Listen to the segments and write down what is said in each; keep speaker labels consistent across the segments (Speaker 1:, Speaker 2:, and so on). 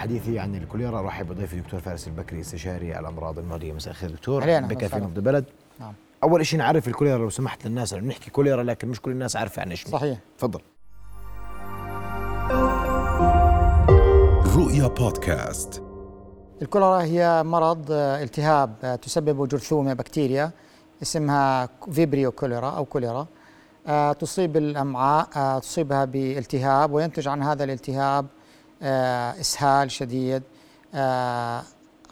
Speaker 1: حديثي عن الكوليرا. رحب بضيفي الدكتور فارس البكري استشاري الأمراض المعديه مساء الخير دكتور. بك في. نبض البلد.
Speaker 2: نعم.
Speaker 1: أول شيء نعرف الكوليرا لو سمحت للناس لأنه بنحكي كوليرا لكن مش كل الناس عارفة عن إيش هي.
Speaker 2: صحيح.
Speaker 1: تفضل.
Speaker 3: رؤيا بودكاست.
Speaker 2: الكوليرا هي مرض آه، التهاب آه، تسببه جرثومة بكتيريا اسمها Vibrio cholera أو كوليرا. آه، تصيب الأمعاء آه، تصيبها بالتهاب وينتج عن هذا الالتهاب إسهال شديد آه،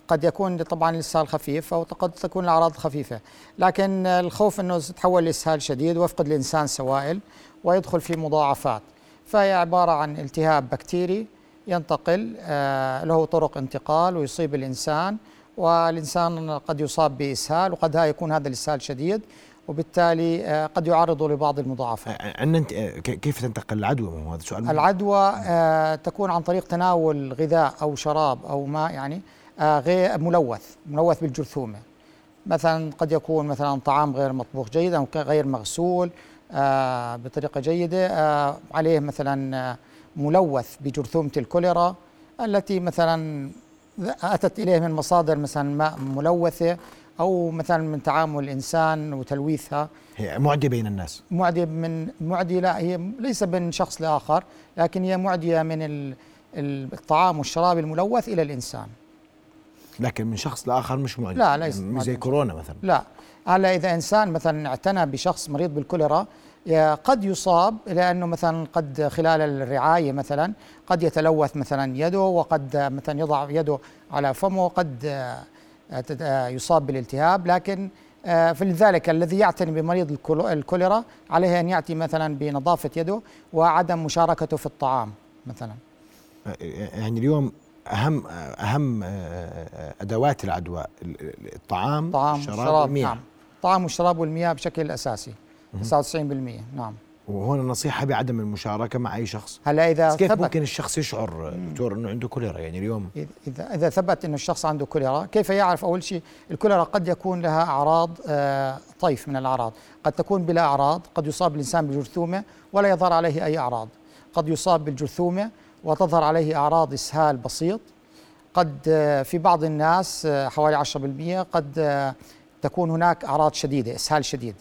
Speaker 2: قد يكون طبعا الإسهال خفيف أو قد تكون الأعراض خفيفة لكن آه، الخوف أنه تتحول لإسهال شديد ويفقد الإنسان سوائل ويدخل في مضاعفات. فهي عبارة عن التهاب بكتيري ينتقل آه، له طرق انتقال ويصيب الإنسان والإنسان قد يصاب بإسهال وقد يكون هذا الإسهال شديد وبالتالي آه، قد يعرضه لبعض المضاعفات.
Speaker 1: آه، كيف تنتقل العدوى؟ ما هو هذا سؤال.
Speaker 2: العدوى آه، تكون عن طريق تناول غذاء أو شراب أو ماء يعني غير ملوث ملوث بالجرثومة. مثلا قد يكون مثلا طعام غير مطبوخ جيدا أو غير مغسول بطريقة جيدة عليه مثلا ملوث بجرثومة الكوليرا التي مثلا أتت إليه من مصادر مثلا ماء ملوثة أو مثلا من تعامل الإنسان وتلويثها.
Speaker 1: هي معدية بين الناس.
Speaker 2: معدية من معدية لا هي ليس من شخص لآخر لكن هي معدية من ال- ال- الطعام والشراب الملوث إلى الإنسان.
Speaker 1: لكن من شخص لآخر مش معدي.
Speaker 2: لا، ليس
Speaker 1: يعني
Speaker 2: معدي.
Speaker 1: زي كورونا مثلا.
Speaker 2: لا. هلأ إذا إنسان مثلا اعتنى بشخص مريض بالكوليرا قد يصاب لأنه مثلا قد خلال الرعاية مثلا قد يتلوث مثلا يده وقد مثلا يضع يده على فمه آه، يصاب بالالتهاب لكن آه، فلذلك الذي يعتني بمريض الكوليرا عليه أن يأتي مثلا بنظافة يده وعدم مشاركته في الطعام مثلا.
Speaker 1: آه، يعني اليوم أهم آه، أهم آه، آه، أدوات العدوى ال- ال- الطعام
Speaker 2: طعام
Speaker 1: الشراب
Speaker 2: والشراب
Speaker 1: والمياه
Speaker 2: نعم. طعام والشراب والمياه بشكل أساسي 99% نعم.
Speaker 1: وهون النصيحه بعدم المشاركة مع أي شخص.
Speaker 2: هلا إذا
Speaker 1: بس كيف
Speaker 2: ثبت
Speaker 1: ممكن الشخص يشعر دكتور إنه عنده كوليرا؟ يعني اليوم
Speaker 2: إذا إذا ثبت أن الشخص عنده كوليرا كيف يعرف؟ أول شيء الكوليرا قد يكون لها أعراض آه، طيف من الأعراض. قد تكون بلا أعراض قد يصاب الإنسان بالجرثومة ولا يظهر عليه أي أعراض. قد يصاب بالجرثومة وتظهر عليه أعراض إسهال بسيط. قد آه، في بعض الناس آه، حوالي 10% قد تكون هناك أعراض شديدة إسهال شديد.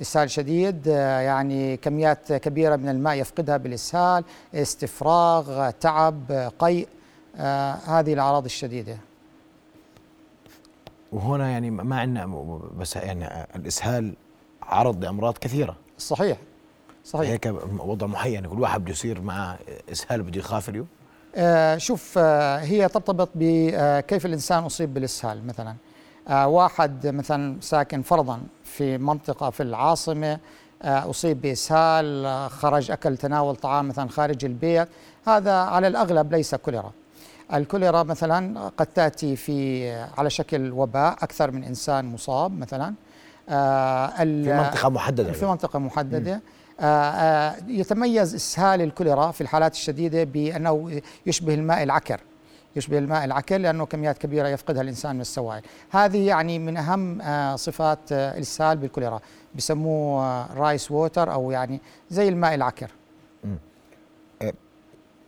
Speaker 2: إسهال شديد آه، يعني كميات كبيرة من الماء يفقدها بالإسهال استفراغ آه، تعب آه، قيء آه، هذه الأعراض الشديدة.
Speaker 1: وهنا يعني ما عندنا بس يعني الإسهال عرض لأمراض كثيرة.
Speaker 2: صحيح صحيح.
Speaker 1: هيك وضع محير يعني كل واحد بده يصير معه إسهال بده يخاف اليوم؟
Speaker 2: آه، شوف آه، هي ترتبط بكيف الإنسان أصيب بالإسهال مثلا. آه، واحد مثلا ساكن فرضا في منطقة في العاصمة آه، أصيب بإسهال آه، خرج أكل تناول طعام مثلا خارج البيت. هذا على الأغلب ليس كوليرا. الكوليرا مثلا قد تأتي في على شكل وباء أكثر من إنسان مصاب مثلا. آه،
Speaker 1: في منطقة محددة.
Speaker 2: في منطقة محددة. آه، آه، يتميز إسهال الكوليرا في الحالات الشديدة بأنه يشبه الماء العكر. يشبه الماء العكر لأنه كميات كبيرة يفقدها الإنسان من السوائل. هذه يعني من أهم آه، صفات آه، الإسهال بالكوليرا. بسموه آه، رايس ووتر أو يعني زي الماء العكر.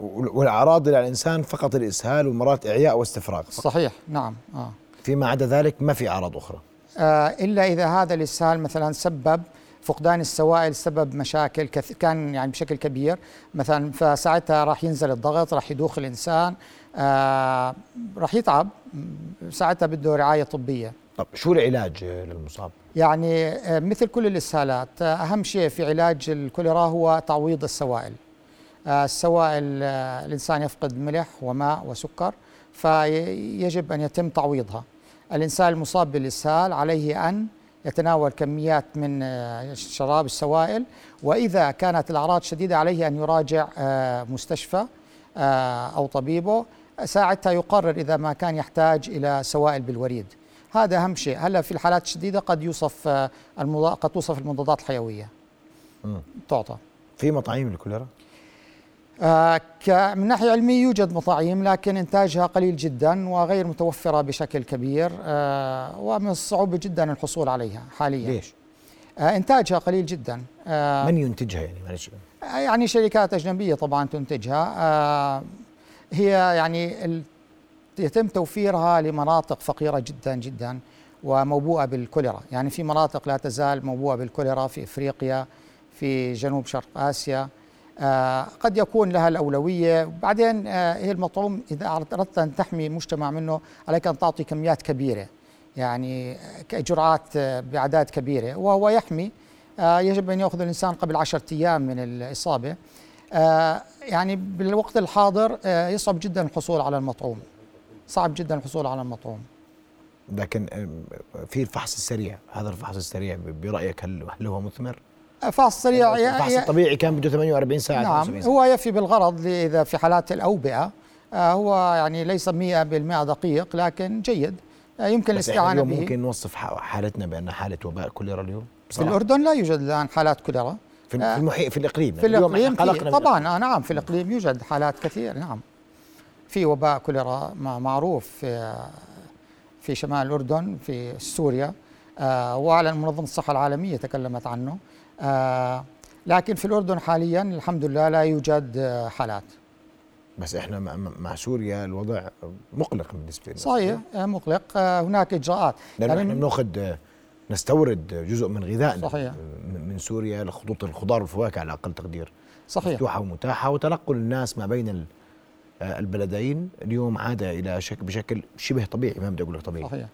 Speaker 1: والأعراض على الإنسان فقط الإسهال ومرات إعياء واستفراغ فقط.
Speaker 2: صحيح نعم آه.
Speaker 1: فيما عدا ذلك ما في أعراض أخرى؟
Speaker 2: آه، إلا إذا هذا الاسهال مثلا سبب فقدان السوائل سبب مشاكل كث... كان يعني بشكل كبير. مثلا فساعتها راح ينزل الضغط راح يدوخ الإنسان آه راح يتعب. ساعتها بده رعاية طبية.
Speaker 1: طب شو العلاج للمصاب؟
Speaker 2: يعني آه، مثل كل الإسهالات آه، أهم شيء في علاج الكوليرا هو تعويض السوائل. آه، السوائل الإنسان يفقد ملح وماء وسكر فيجب أن يتم تعويضها. الإنسان المصاب بالإسهال عليه أن يتناول كميات من آه، شراب السوائل. وإذا كانت الأعراض شديدة عليه أن يراجع آه، مستشفى آه، أو طبيبه ساعتها يقرر إذا ما كان يحتاج إلى سوائل بالوريد. هذا أهم شيء. هلا في الحالات الشديدة قد يوصف. قد توصف المضادات الحيوية.
Speaker 1: مم.
Speaker 2: تعطى.
Speaker 1: في مطاعيم للكوليرا
Speaker 2: ك- من ناحية علمية يوجد مطاعيم لكن إنتاجها قليل جدا وغير متوفرة بشكل كبير آه، ومن الصعوبة جدا الحصول عليها حاليا.
Speaker 1: ليش؟
Speaker 2: آه، إنتاجها قليل جدا. آه،
Speaker 1: من ينتجها يعني؟ معلش.
Speaker 2: يعني شركات أجنبية طبعا تنتجها. آه، هي يعني يتم توفيرها لمناطق فقيرة جدا جدا وموبوءة بالكوليرا. يعني في مناطق لا تزال موبوءة بالكوليرا في إفريقيا في جنوب شرق آسيا. آه قد يكون لها الأولوية. بعدين آه هي المطعوم إذا أردت أن تحمي المجتمع منه عليك أن تعطي كميات كبيرة. يعني جرعات آه، بأعداد كبيرة. وهو يحمي آه يجب أن يأخذ الإنسان قبل عشرة أيام من الإصابة. آه يعني بالوقت الحاضر آه يصعب جدا الحصول على المطعوم. صعب جدا الحصول على المطعوم.
Speaker 1: لكن في الفحص السريع هذا الفحص السريع ب- برأيك هل هل هو مثمر؟
Speaker 2: فحص سريع
Speaker 1: الفحص الطبيعي كان بده 48 ساعة
Speaker 2: نعم
Speaker 1: 72 ساعة.
Speaker 2: هو يفي بالغرض إذا في حالات الأوبئة. آه هو يعني ليس 100% دقيق لكن جيد. آه يمكن الاستعانة به.
Speaker 1: ممكن نوصف حالتنا بأن حالة وباء كوليرا اليوم؟
Speaker 2: في
Speaker 1: بصراحة.
Speaker 2: الأردن لا يوجد الآن حالات كوليرا.
Speaker 1: في
Speaker 2: آه،
Speaker 1: في المحيط في الإقليم.
Speaker 2: في
Speaker 1: إحنا
Speaker 2: في طبعا نعم في الإقليم يوجد حالات كثير نعم. في وباء كوليرا مع- معروف في في شمال الأردن في سوريا. وأعلن منظمة الصحة العالمية تكلمت عنه. لكن في الأردن حاليا الحمد لله لا يوجد آه، حالات.
Speaker 1: بس إحنا مع, سوريا الوضع مقلق بالنسبة لنا.
Speaker 2: صحيح آه، مقلق. آه، هناك إجراءات.
Speaker 1: لأنه
Speaker 2: يعني
Speaker 1: إحنا بنأخذ نستورد جزء من غذائنا
Speaker 2: صحيح.
Speaker 1: من سوريا لخطوط الخضار والفواكه على أقل تقدير.
Speaker 2: صحيح.
Speaker 1: مفتوحة ومتاحة وتنقل الناس ما بين ال- آه، البلدين. اليوم عاد إلى شكل بشكل شبه طبيعي ما بدي أقول لك طبيعي.
Speaker 2: صحيح.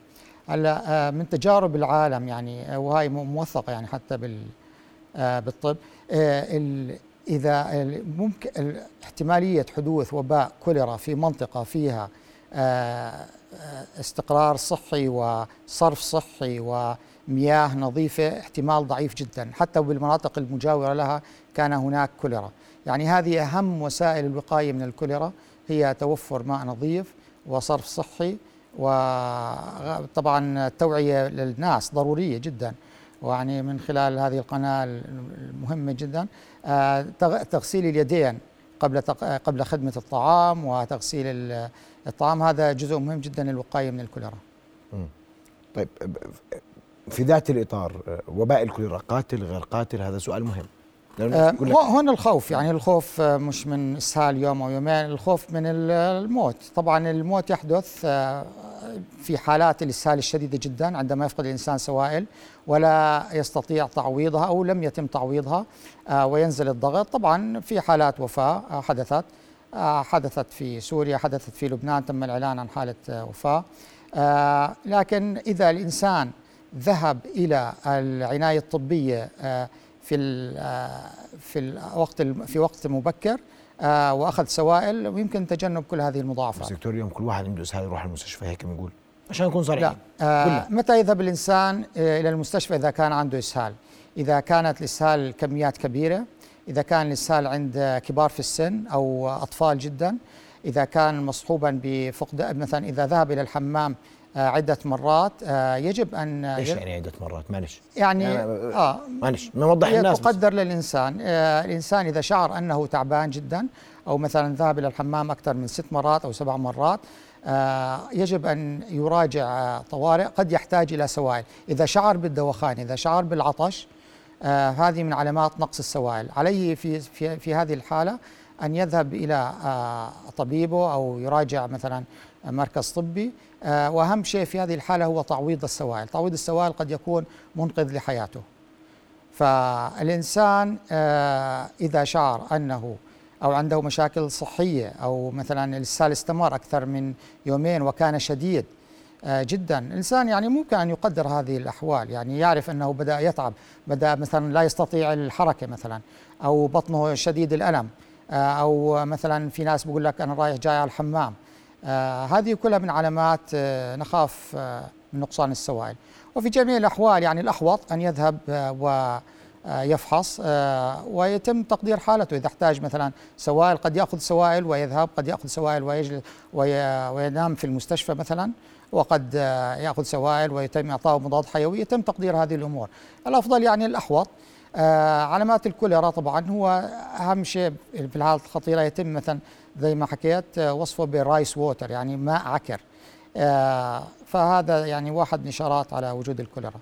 Speaker 2: هلا آه، من تجارب العالم يعني آه، وهي موثقة يعني حتى بال آه، بالطب. آه، إذا ممكن ال- احتمالية حدوث وباء كوليرا في منطقة فيها آه، آه، استقرار صحي وصرف صحي ومياه نظيفة احتمال ضعيف جدا. حتى بالمناطق المجاورة لها كان هناك كوليرا. يعني هذه أهم وسائل الوقاية من الكوليرا هي توفر ماء نظيف وصرف صحي وطبعا التوعية للناس ضرورية جدا. ويعني من خلال هذه القناة المهمة جدا آه، تغ- تغسيل اليدين قبل قبل خدمة الطعام وتغسيل ال- الطعام. هذا جزء مهم جدا للوقاية من الكوليرا.
Speaker 1: طيب في ذات الإطار آه، وباء الكوليرا قاتل غير قاتل هذا سؤال مهم. لأنه
Speaker 2: آه، هون الخوف يعني الخوف آه، مش من اسهال يوم أو يومين الخوف من ال- الموت. طبعا الموت يحدث آه، في حالات الاسهال الشديدة جدا عندما يفقد الإنسان سوائل ولا يستطيع تعويضها أو لم يتم تعويضها وينزل الضغط. طبعا في حالات وفاة حدثت حدثت في سوريا حدثت في لبنان تم الإعلان عن حالة وفاة. لكن إذا الإنسان ذهب إلى العناية الطبية في ال- آه، في الوقت الم- في وقت مبكر آه، وأخذ سوائل ويمكن تجنب كل هذه
Speaker 1: بس
Speaker 2: المضاعفات
Speaker 1: دكتور اليوم كل واحد عنده اسهال يروح المستشفى هيك بنقول عشان نكون
Speaker 2: لا
Speaker 1: صريحين
Speaker 2: آه
Speaker 1: كلها.
Speaker 2: متى يذهب الإنسان آه، إلى المستشفى؟ إذا كان عنده إسهال. إذا كانت الإسهال كميات كبيرة إذا كان الإسهال عند كبار في السن أو أطفال جدا إذا كان مصحوبا بفقد مثلا إذا ذهب إلى الحمام آه، عدة مرات آه، يجب أن
Speaker 1: إيش يعني عدة مرات؟ معلش.
Speaker 2: يعني
Speaker 1: يعني-
Speaker 2: آه
Speaker 1: معلش نوضح الناس.
Speaker 2: تقدر للإنسان. آه، الإنسان إذا شعر أنه تعبان جدا أو مثلا ذهب إلى الحمام أكثر من ست مرات أو سبع مرات آه، يجب أن يراجع آه، طوارئ قد يحتاج إلى سوائل. إذا شعر بالدوخان إذا شعر بالعطش آه، هذه من علامات نقص السوائل. عليه في, في, في هذه الحالة أن يذهب إلى آه، طبيبه أو يراجع مثلا مركز طبي آه، وأهم شيء في هذه الحالة هو تعويض السوائل. تعويض السوائل قد يكون منقذ لحياته. فالإنسان آه، إذا شعر أنه أو عنده مشاكل صحية أو مثلا الإسهال استمر أكثر من يومين وكان شديد آه، جدا. الإنسان يعني ممكن أن يقدر هذه الأحوال. يعني يعرف أنه بدأ يتعب بدأ مثلا لا يستطيع الحركة مثلا أو بطنه شديد الألم أو مثلا في ناس بيقول لك أنا رايح جاي على الحمام. هذه كلها من علامات آه، نخاف آه، من نقصان السوائل. وفي جميع الأحوال يعني الأحوط أن يذهب آه، و آه، يفحص آه، ويتم تقدير حالته. إذا احتاج مثلا سوائل قد يأخذ سوائل ويذهب قد يأخذ سوائل ويجلس وي- وينام في المستشفى مثلا وقد آه، يأخذ سوائل ويتم إعطائه مضاد حيوي. يتم تقدير هذه الأمور. الأفضل يعني الأحوط آه، علامات الكوليرا طبعا. هو أهم شيء في الحالات الخطيرة يتم مثلا زي ما حكيت آه، وصفه ب rice water يعني ماء عكر. آه، فهذا يعني واحد من الإشارات على وجود الكوليرا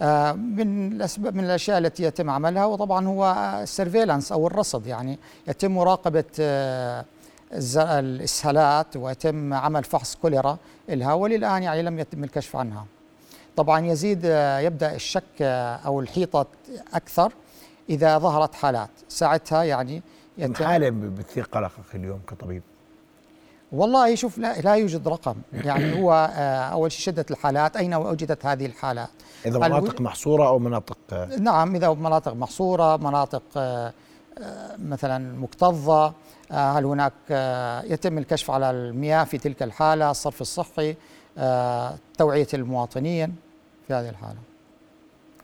Speaker 2: آه، من الاسباب من الأشياء التي يتم عملها وطبعا هو السيرفيلانس أو الرصد يعني يتم مراقبة آه، الإسهالات ويتم عمل فحص كوليرا لها وللان يعني لم يتم الكشف عنها. طبعا يزيد يبدأ الشك أو الحيطة أكثر إذا ظهرت حالات. ساعتها يعني
Speaker 1: حاله بتثير قلقك اليوم كطبيب؟
Speaker 2: والله شوف لا, لا يوجد رقم. يعني هو آه، أول شيء شدة الحالات. أين وجدت هذه الحالات؟
Speaker 1: إذا مناطق محصورة أو مناطق آه،
Speaker 2: نعم إذا مناطق محصورة مناطق آه، مثلا مكتظة هل هناك يتم الكشف على المياه في تلك الحالة الصرف الصحي توعية المواطنين. في هذه الحالة.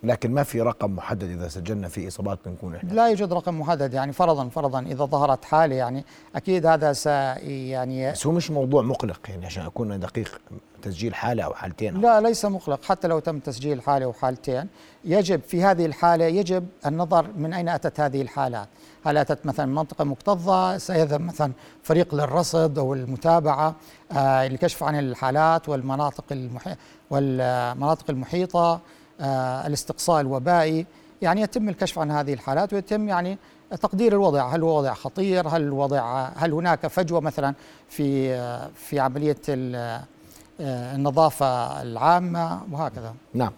Speaker 1: لكن ما في رقم محدد إذا سجلنا في إصابات بنكون إحنا
Speaker 2: لا يوجد رقم محدد يعني فرضا فرضا إذا ظهرت حالة يعني أكيد هذا س يعني
Speaker 1: بس هو مش موضوع مقلق يعني عشان أكون دقيق تسجيل حالة أو حالتين
Speaker 2: لا ليس مقلق حتى لو تم تسجيل حالة أو حالتين يجب في هذه الحالة يجب النظر من أين أتت هذه الحالات هل أتت مثلا من منطقة مكتظة سيذهب مثلا فريق للرصد أو المتابعة آه للكشف عن الحالات والمناطق المحي والمناطق المحيطة. آه، الاستقصاء الوبائي يعني يتم الكشف عن هذه الحالات ويتم يعني تقدير الوضع. هل هو وضع خطير؟ هل الوضع هل هناك فجوة مثلا في آه، في عملية آه، النظافة العامة؟ وهكذا.
Speaker 1: نعم.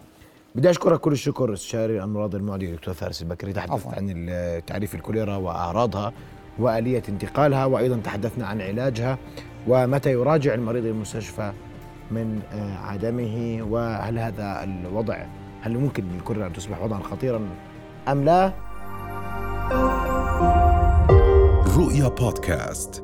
Speaker 1: بدي أشكرك كل الشكر استشاري الامراض المعديه دكتور فارس البكري. تحدثت عن تعريف الكوليرا وأعراضها وآلية انتقالها وأيضا تحدثنا عن علاجها ومتى يراجع المريض المستشفى من عدمه وهل هذا الوضع هل ممكن للكرة أن تصبح وضعا خطيرا أم لا؟ رؤيا بودكاست